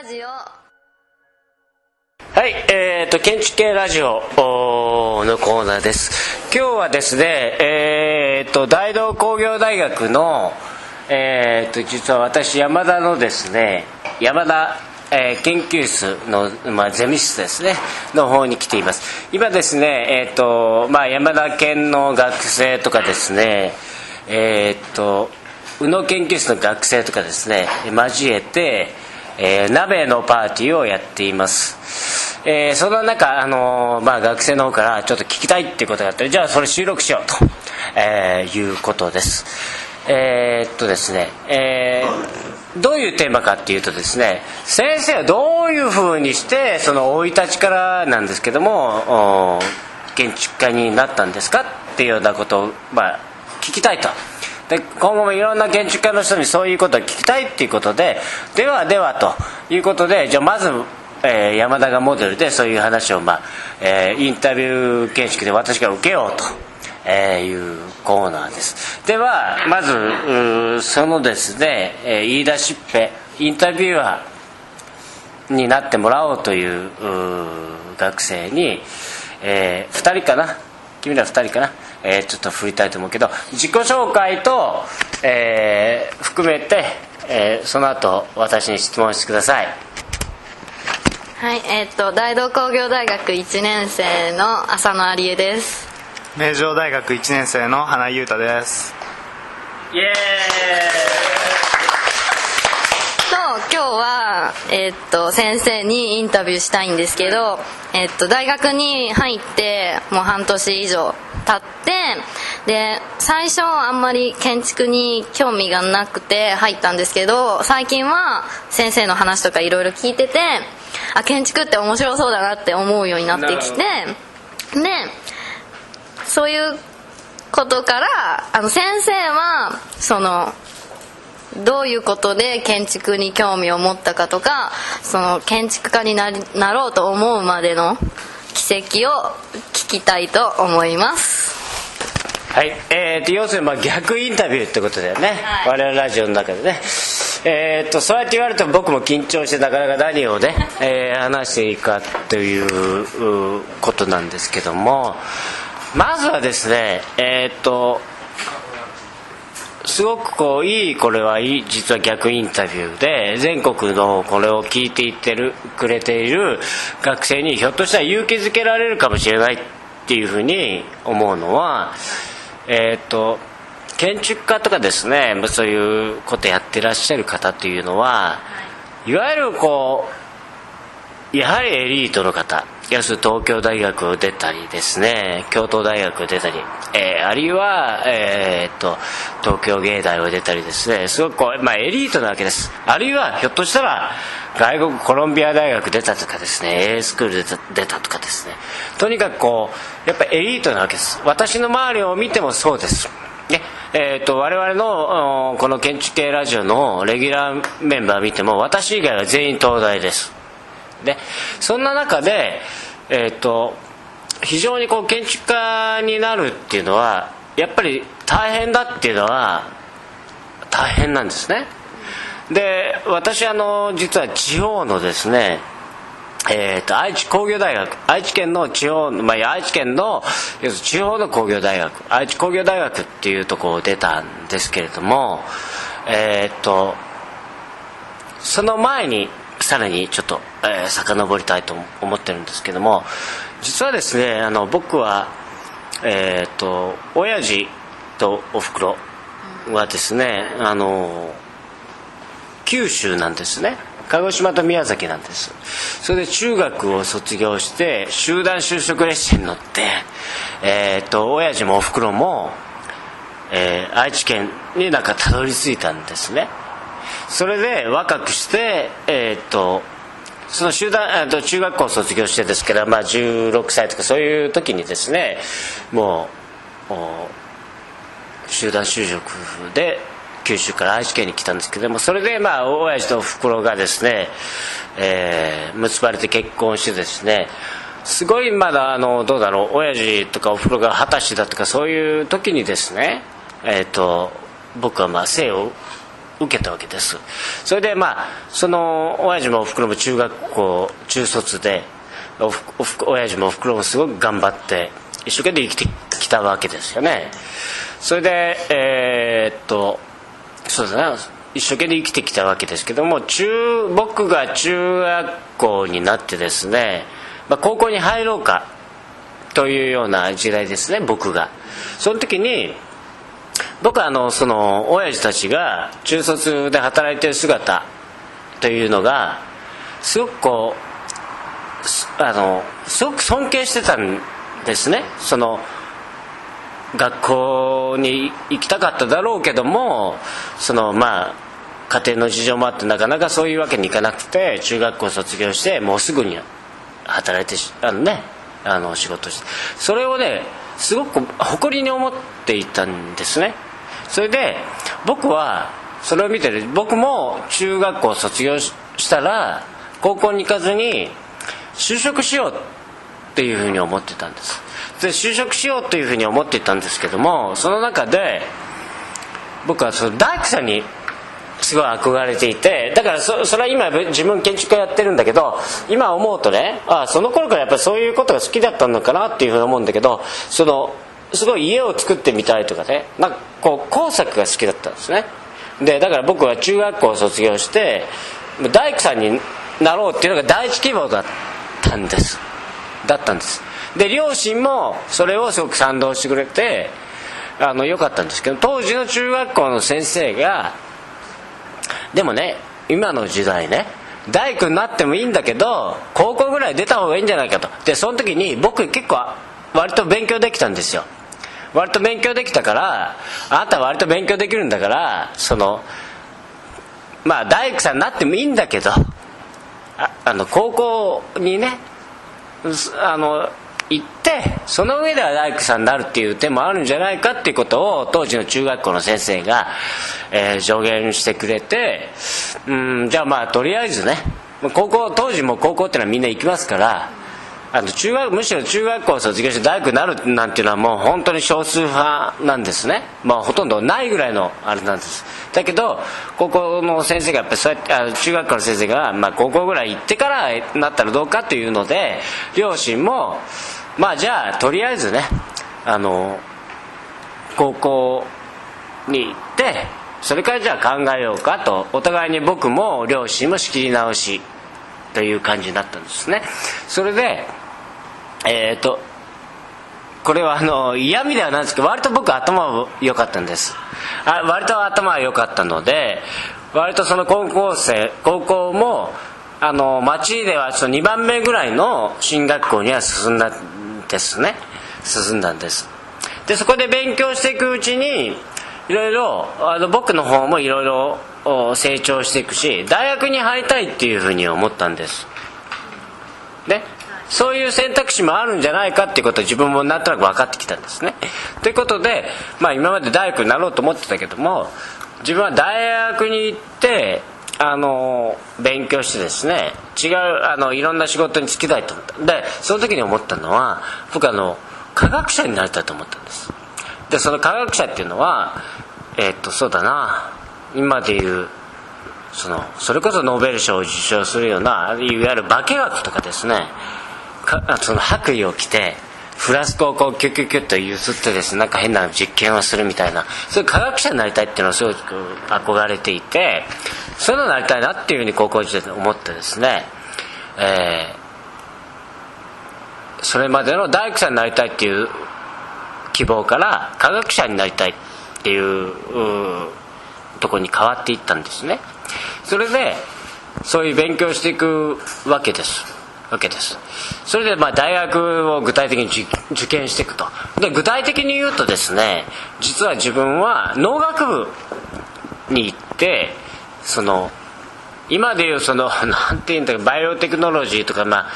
ラジオはい、えーと、建築系ラジオのコーナーです。今日はですね、えーと、大道工業大学の、えーと、実は私、山田のですね、山田、えー研究室の、まあ、ゼミ室ですね、の方に来ています。今ですね、えーと、まあ、山田県の学生とかですね、えーと、宇野研究室の学生とかですね、交えて、えー鍋のパーティーをやっています、えーその中、あのーまあ、学生の方からちょっと聞きたいっていうことがあってじゃあそれ収録しようと、えいうことです。えっとですね、えどういうテーマかっていうとですね先生はどういうふうにしてその生い立ちからなんですけども建築家になったんですかっていうようなことを、まあ、聞きたいとで今後もいろんな建築家の人にそういうことを聞きたいっていうことでではではということでじゃあまず、えー山田がモデルでそういう話を、まあえーインタビュー形式で私が受けようと。えーいうコーナーですではまずそのですね、えー言い出しっぺインタビュアーになってもらおうというう学生に、え2人かな？君ら2人かな、えーちょっと振りたいと思うけど自己紹介と、えー含めて、えーその後私に質問してください。はいえっ、と大道工業大学1年生の浅野有恵です。名城大学1年生の花井優太です。イエと今日は、えっと先生にインタビューしたいんですけど、えっと大学に入ってもう半年以上経ってで最初あんまり建築に興味がなくて入ったんですけど最近は先生の話とかいろいろ聞いててあ建築って面白そうだなって思うようになってきてでそういうことからあの先生はそのどういうことで建築に興味を持ったかとかその建築家になりなろうと思うまでの軌跡を聞きたいと思いますはい、えー、と要するにまあ逆インタビューってことだよね、はい。我々ラジオの中でね。えー、とそうやって言われても僕も緊張してなかなか何をね、えー話していいかといううことなんですけども。まずはですねえっ、とすごくこういいこれはいい実は逆インタビューで全国のこれを聞いていってるくれている学生にひょっとしたら勇気づけられるかもしれないっていうふうに思うのはえっ、と建築家とかですねそういうことやってらっしゃる方っていうのはいわゆるこうやはりエリートの方要するに東京大学を出たりですね京都大学を出たり、えーあるいは、えーっと東京芸大を出たりですねすごくこう、まあ、エリートなわけです。あるいはひょっとしたら外国コロンビア大学出たとかですね A スクール出た出たとかですね。とにかくこうやっぱエリートなわけです。私の周りを見てもそうです。ねえー、と我々のこの建築系ラジオのレギュラーメンバー見ても私以外は全員東大です。でそんな中で、えー、と非常にこう建築家になるっていうのはやっぱり大変だっていうのは大変なんですね。で私あの実は地方のですねえー、と愛知工業大学愛知県の地方の、まあ、愛知県の地方の工業大学愛知工業大学っていうところを出たんですけれどもえっ、とその前にさらにちょっと、えー、遡りたいと思ってるんですけども実はですねあの僕はえっ、と親父とおふくろはですねあの九州なんですね。鹿児島と宮崎なんです。それで中学を卒業して集団就職列車に乗ってえっ、と親父もおふくろも、えー愛知県になんかたどり着いたんですね。それで若くしてえっ、とその集団えーと中学校を卒業してですから、まあ、16歳とかそういう時にですねもう集団就職で九州から愛知県に来たんですけどもそれでまあ親父とおふくろがですね、えー結ばれて結婚してですねすごいまだあのどうだろう親父とかおふくろが二十歳だとかそういう時にですねえっ、と僕はまあ生を受けたわけです。それでまあその親父もおふくろも中学校中卒でおふおふ親父もおふくろもすごく頑張って一生懸命生きてきたわけですよね。それでえーっとそうだな。一生懸命生きてきたわけですけども中僕が中学校になってですね、まあ、高校に入ろうかというような時代ですね僕が。その時に僕はあのその親父たちが中卒で働いている姿というのがすごくこうあのすごく尊敬してたんですね。その学校に行きたかっただろうけどもそのまあ家庭の事情もあってなかなかそういうわけにいかなくて中学校卒業してもうすぐに働いてあのねあの仕事して。それをねすごく誇りに思っていたんですね。それで僕はそれを見てる。僕も中学校卒業したら高校に行かずに就職しようっていうふうに思ってたんです。で就職しようというふうに思ってたんですけどもその中で僕はその大工さんにすごい憧れていてだからそそれは今自分建築家やってるんだけど今思うとねあその頃からやっぱりそういうことが好きだったのかなっていうふうに思うんだけどそのすごい家を作ってみたいとかね。なんかこう工作が好きだったんですね。でだから僕は中学校を卒業して大工さんになろうっていうのが第一希望だったんです。だったんです。で両親もそれをすごく賛同してくれてあの良かったんですけど当時の中学校の先生がでもね今の時代ね大工になってもいいんだけど高校ぐらい出た方がいいんじゃないかと。でその時に僕結構割と勉強できたんですよ。割と勉強できたからあなたは割と勉強できるんだからそのまあ大工さんになってもいいんだけどあの高校にねあの行ってその上では大工さんになるっていう手もあるんじゃないかっていうことを当時の中学校の先生が、えー、助言してくれてうんじゃあまあとりあえずね高校当時も高校ってのはみんな行きますからあの中学むしろ中学校を卒業して大工になるなんていうのはもう本当に少数派なんですね、まあ、ほとんどないぐらいのあれなんです。だけど高校の先生がやっぱそうやって中学校の先生が、まあ、高校ぐらい行ってからなったらどうかというので両親もまあじゃあとりあえずねあの高校に行ってそれからじゃあ考えようかとお互いに僕も両親も仕切り直しという感じになったんですね。それでえっ、ー、とこれはあの嫌味ではないんですけど割と僕頭は良かったんです。あ割と頭は良かったので割とその高校生高校もあの町ではその2番目ぐらいの進学校には進んだんですね。進んだんです。でそこで勉強していくうちにいろいろあの僕の方もいろいろ成長していくし大学に入りたいっていうふうに思ったんです。ね。そういう選択肢もあるんじゃないかっていうことを自分もなんとなく分かってきたんですね。ということで、まあ、今まで大学になろうと思ってたけども自分は大学に行ってあの勉強してですね違うあのいろんな仕事に就きたいと思った。でその時に思ったのは僕あの科学者になりたいと思ったんです。でその科学者っていうのはえー、っとそうだな今でいうそのそれこそノーベル賞を受賞するようないわゆる化学とかですね。その白衣を着てフラスコをこうキュキュキュッとゆすってですねなんか変な実験をするみたいなそういう科学者になりたいっていうのをすごく憧れていてそういうのになりたいなっていうふうに高校時代で思ってですね、えー、それまでの大工さんになりたいっていう希望から科学者になりたいっていうとこに変わっていったんですね。それでそういう勉強していくわけです。わけです。それでまあ大学を具体的に受験していくと。で具体的に言うとですね実は自分は農学部に行ってその今でいうその なんていうんだかバイオテクノロジーとかまあ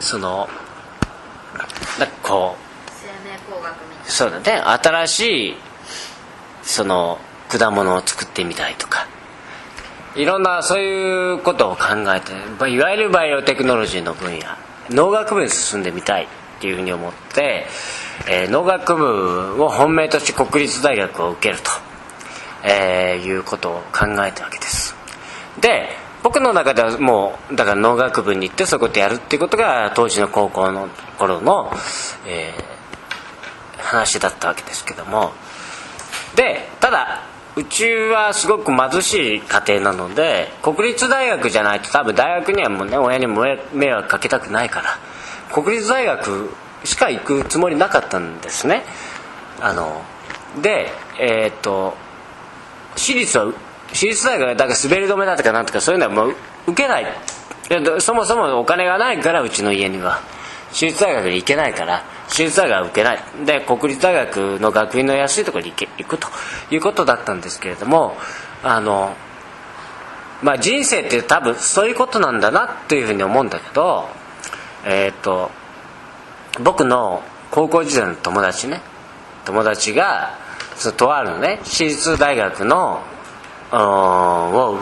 そのなんかこうそうだね。新しいその果物を作ってみたいとかいろんなそういうことを考えていわゆるバイオテクノロジーの分野農学部に進んでみたいっていうふうに思って、えー、農学部を本命として国立大学を受けると、えーいうことを考えたわけです。で僕の中ではもうだから農学部に行ってそういうことやるっていうことが当時の高校の頃の、えー話だったわけですけども。でただうちはすごく貧しい家庭なので国立大学じゃないと多分大学にはもうね親にも迷惑かけたくないから国立大学しか行くつもりなかったんですね。あのでえーっと私立は私立大学だから滑り止めだとかなんとかそういうのはもう受けない。そもそもお金がないからうちの家には。私立大学に行けないから私立大学は受けない。で国立大学の学院の安いところに行くということだったんですけれどもあのまあ人生って多分そういうことなんだなっていうふうに思うんだけどえっ、と僕の高校時代の友達ね友達がそのとあるね私立大学のを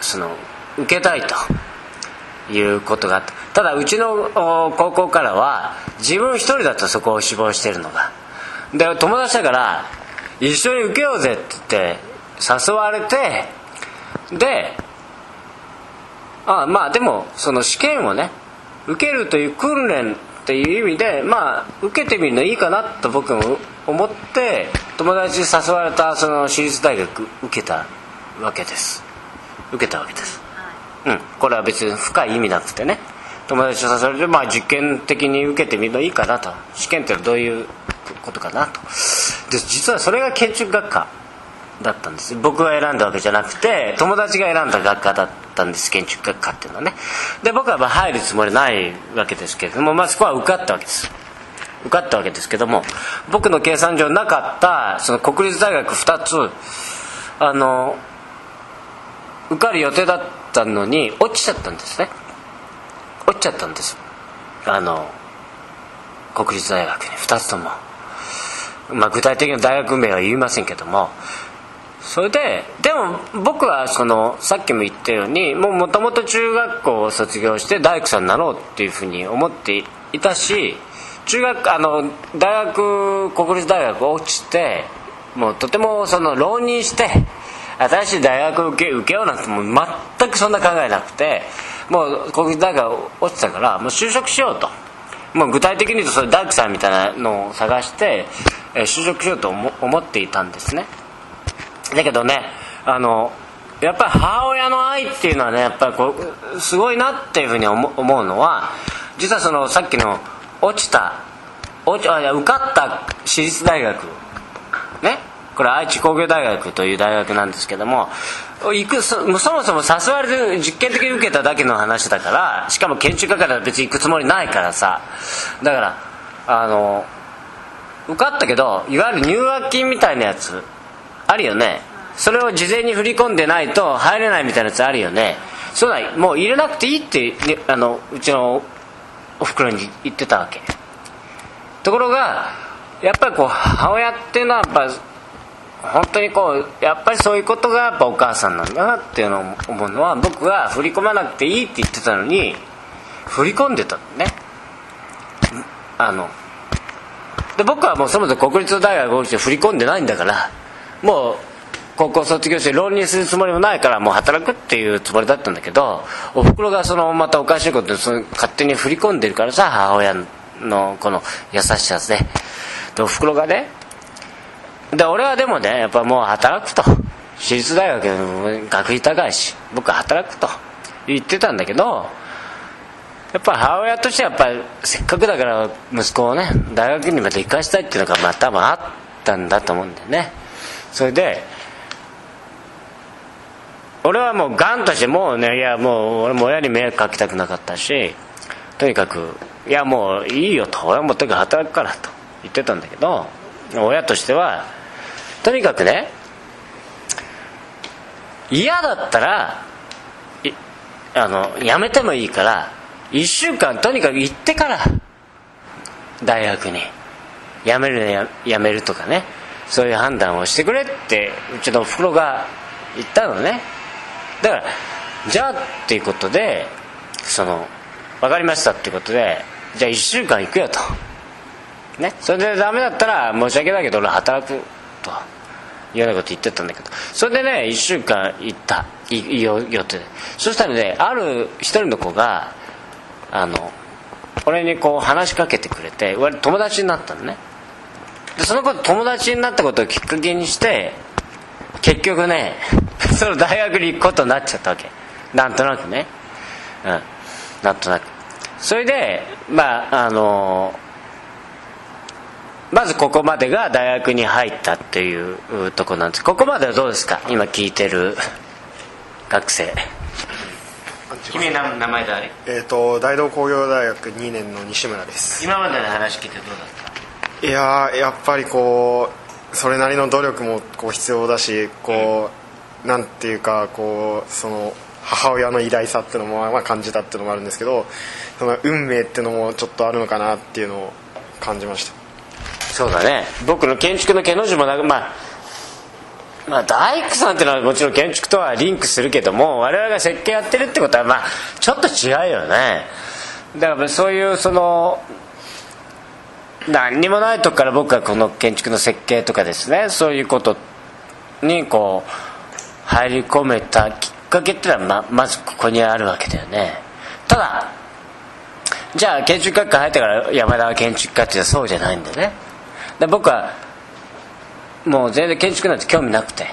その受けたいということがあったただうちのお高校からは自分一人だとそこを志望してるのが。で友達だから一緒に受けようぜって言って誘われてであまあでもその試験をね受けるという訓練っていう意味でまあ受けてみるのいいかなと僕も思って友達に誘われたその私立大学受けたわけです。受けたわけです。うん。これは別に深い意味なくてね友達と誘われてまあ実験的に受けてみるのいいかなと。試験ってどういうことかなと。で実はそれが建築学科だったんです。僕が選んだわけじゃなくて友達が選んだ学科だったんです。建築学科っていうのはね。で僕はまあ入るつもりないわけですけれども、まあ、そこは受かったわけです。受かったわけですけども僕の計算上なかったその国立大学2つあの受かる予定だったのに落ちちゃったんですね。落ちちゃったんです。あの国立大学に。2つとも、まあ、具体的な大学名は言いませんけども。それででも僕はそのさっきも言ったようにもともと中学校を卒業して大工さんになろうっていうふうに思っていたし中学あの大学国立大学落ちてもうとてもその浪人して新しい大学受け受けようなんてもう全くそんな考えなくてもう国立大学落ちたからもう就職しようと。もう具体的に言うとそれ大工さんみたいなのを探して、えー就職しようと思思っていたんですね。だけどねあのやっぱり母親の愛っていうのはねやっぱりこうすごいなっていうふうに思うのは実はそのさっきの落ちた落ちあ受かった私立大学ねこれ愛知工業大学という大学なんですけども行くそもそも誘われて実験的に受けただけの話だからしかも建築家から別に行くつもりないからさ。だからあの受かったけどいわゆる入学金みたいなやつあるよね。それを事前に振り込んでないと入れないみたいなやつあるよね。そうだもう入れなくていいって、ね、あのうちのおふくろに言ってたわけ。ところがやっぱりこう母親っていうのはやっぱ本当にこうやっぱりそういうことがやっぱお母さんなんだなっていうのを思うのは僕が振り込まなくていいって言ってたのに振り込んでたのね。あので僕はもうそもそも国立大学落ちて振り込んでないんだからもう高校卒業して浪人するつもりもないからもう働くっていうつもりだったんだけどおふくろがそのまたおかしいことでその勝手に振り込んでるからさ母親のこの優しさで。でおふくろがねで俺はでもねやっぱもう働くと。私立大学学費高いし僕は働くと。言ってたんだけどやっぱ母親としてはやっぱせっかくだから息子をね大学にまた行かしたいっていうのがまあ多分あったんだと思うんだよね。それで俺はもうガンとしてもうねいやもう俺も親に迷惑かけたくなかったしとにかくいやもういいよと。俺はもうとにかく働くからと言ってたんだけど親としてはとにかくね嫌だったらあのやめてもいいから1週間とにかく行ってから大学に辞めるややめるとかねそういう判断をしてくれってうちのおふくろが言ったのね。だからじゃあっていうことでその分かりましたっていうことでじゃあ1週間行くよと。ね。それでダメだったら申し訳ないけど俺働くというようなこと言ってたんだけど。それでね1週間行った。いよ予定。でそしたらねある一人の子があの俺にこう話しかけてくれて俺友達になったのね。でその子と友達になったことをきっかけにして結局ね その大学に行くことになっちゃったわけ。なんとなくね。うん。なんとなく。それでまああのまずここまでが大学に入ったっていうとこなんです。ここまではどうですか？今聞いてる学生。君の名前誰？えっ、と大同工業大学2年の西村です。今までの話聞いてどうだった？いやーやっぱりこうそれなりの努力もこう必要だしこう、なんていうかこうその母親の偉大さっていうのもまあ感じたっていうのもあるんですけどその運命っていうのもちょっとあるのかなっていうのを感じましたそうだね。僕の建築の毛の字もなくまあまあ大工さんっていうのはもちろん建築とはリンクするけども我々が設計やってるってことはまあちょっと違うよね。だからそういうその何にもないとこから僕はこの建築の設計とかですねそういうことにこう入り込めたきっかけっていうのはままずここにあるわけだよね。ただじゃあ建築学科入ってから山田は建築家っていうのはそうじゃないんだよね。で僕はもう全然建築なんて興味なくて。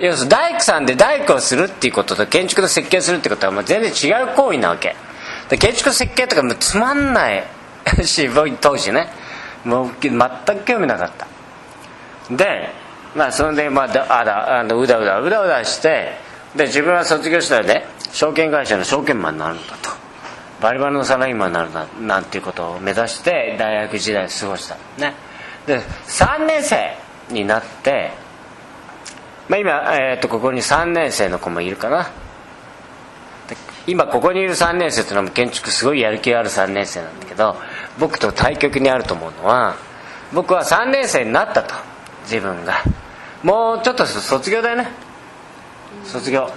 要するに大工さんで大工をするっていうことと建築の設計するってことはもう全然違う行為なわけ。で建築設計とかもつまんない し僕当時ね。もう全く興味なかった。でまあそれでまああだあのうだうだうだうだしてで自分は卒業したらね証券会社の証券マンになるんだと。バリバリのサラリーマンになるななんていうことを目指して大学時代過ごした。ね。で3年生になって、まあ、今、えー、とここに3年生の子もいるかな。で今ここにいる3年生っていうのは建築すごいやる気ある3年生なんだけど僕と対極にあると思うのは僕は3年生になったと自分が。もうちょっと卒業だよね。卒業。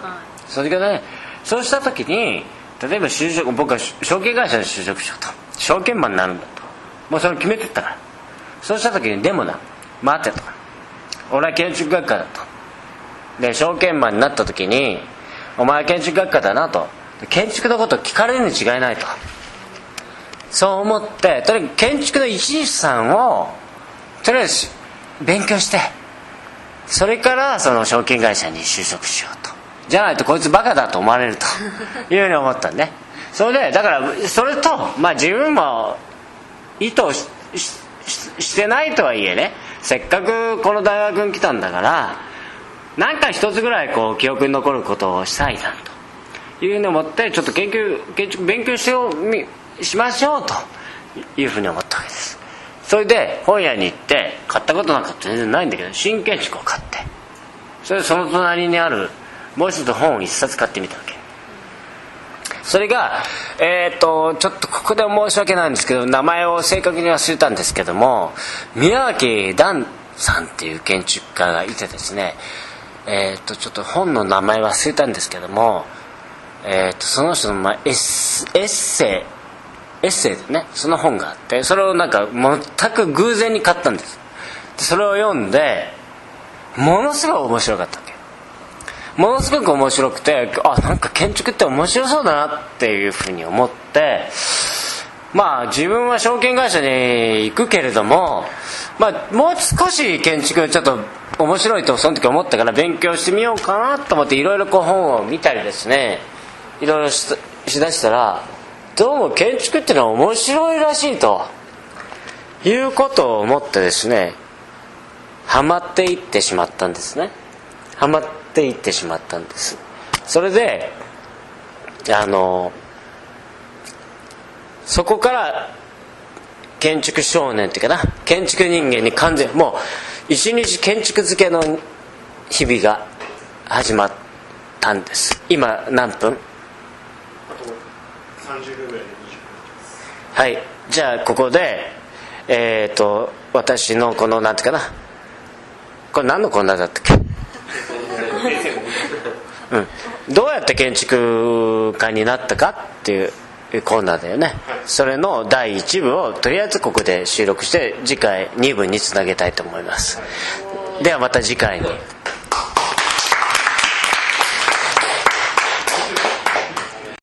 卒業だね。そうした時に例えば就職僕は証券会社に就職しようと。証券マンになるんだと。もうそれ決めてったからそうした時にでもな待てと。俺は建築学科だと。で証券マンになった時にお前は建築学科だなと。建築のこと聞かれるに違いないと。そう思ってとにかく建築の一日さんをとりあえず勉強してそれからその証券会社に就職しようと。じゃないとこいつバカだと思われると。いうふうに思ったんねそれでだからそれとまあ自分も意図ししてないとはいえねせっかくこの大学に来たんだから何か一つぐらいこう記憶に残ることをしたいなというふうに思ってちょっと研究建築勉強しようみしましょうというふうに思ったわけです。それで本屋に行って買ったことなんか全然ないんだけど新建築を買ってそれでその隣にあるもう一つ本を一冊買ってみたわけ。それがえっ、とちょっとここで申し訳ないんですけど名前を正確に忘れたんですけども宮脇段さんっていう建築家がいてですねえっ、とちょっと本の名前忘れたんですけどもえー、とその人の、ま、エッエッセイエッセイでねその本があってそれをなんか全く偶然に買ったんです。でそれを読んでものすごい面白かった。ものすごく面白くてあなんか建築って面白そうだなっていうふうに思ってまあ自分は証券会社に行くけれども、まあ、もう少し建築ちょっと面白いとその時思ったから勉強してみようかなと思っていろいろこう本を見たりですねいろいろしだしたらどうも建築っていうのは面白いらしいということを思ってですねハマっていってしまったんですね。ハマっていってしまったんです。それであのそこから建築少年っていうかな建築人間に完全もう一日建築漬けの日々が始まったんです。今何分？30秒ぐらいではい。じゃあここでえっ、と私のこのなんていうかな。これ何のコーナーだったっけ？うん、どうやって建築家になったかっていうコーナーだよね、それの第1部をとりあえずここで収録して次回2部につなげたいと思います。ではまた次回に。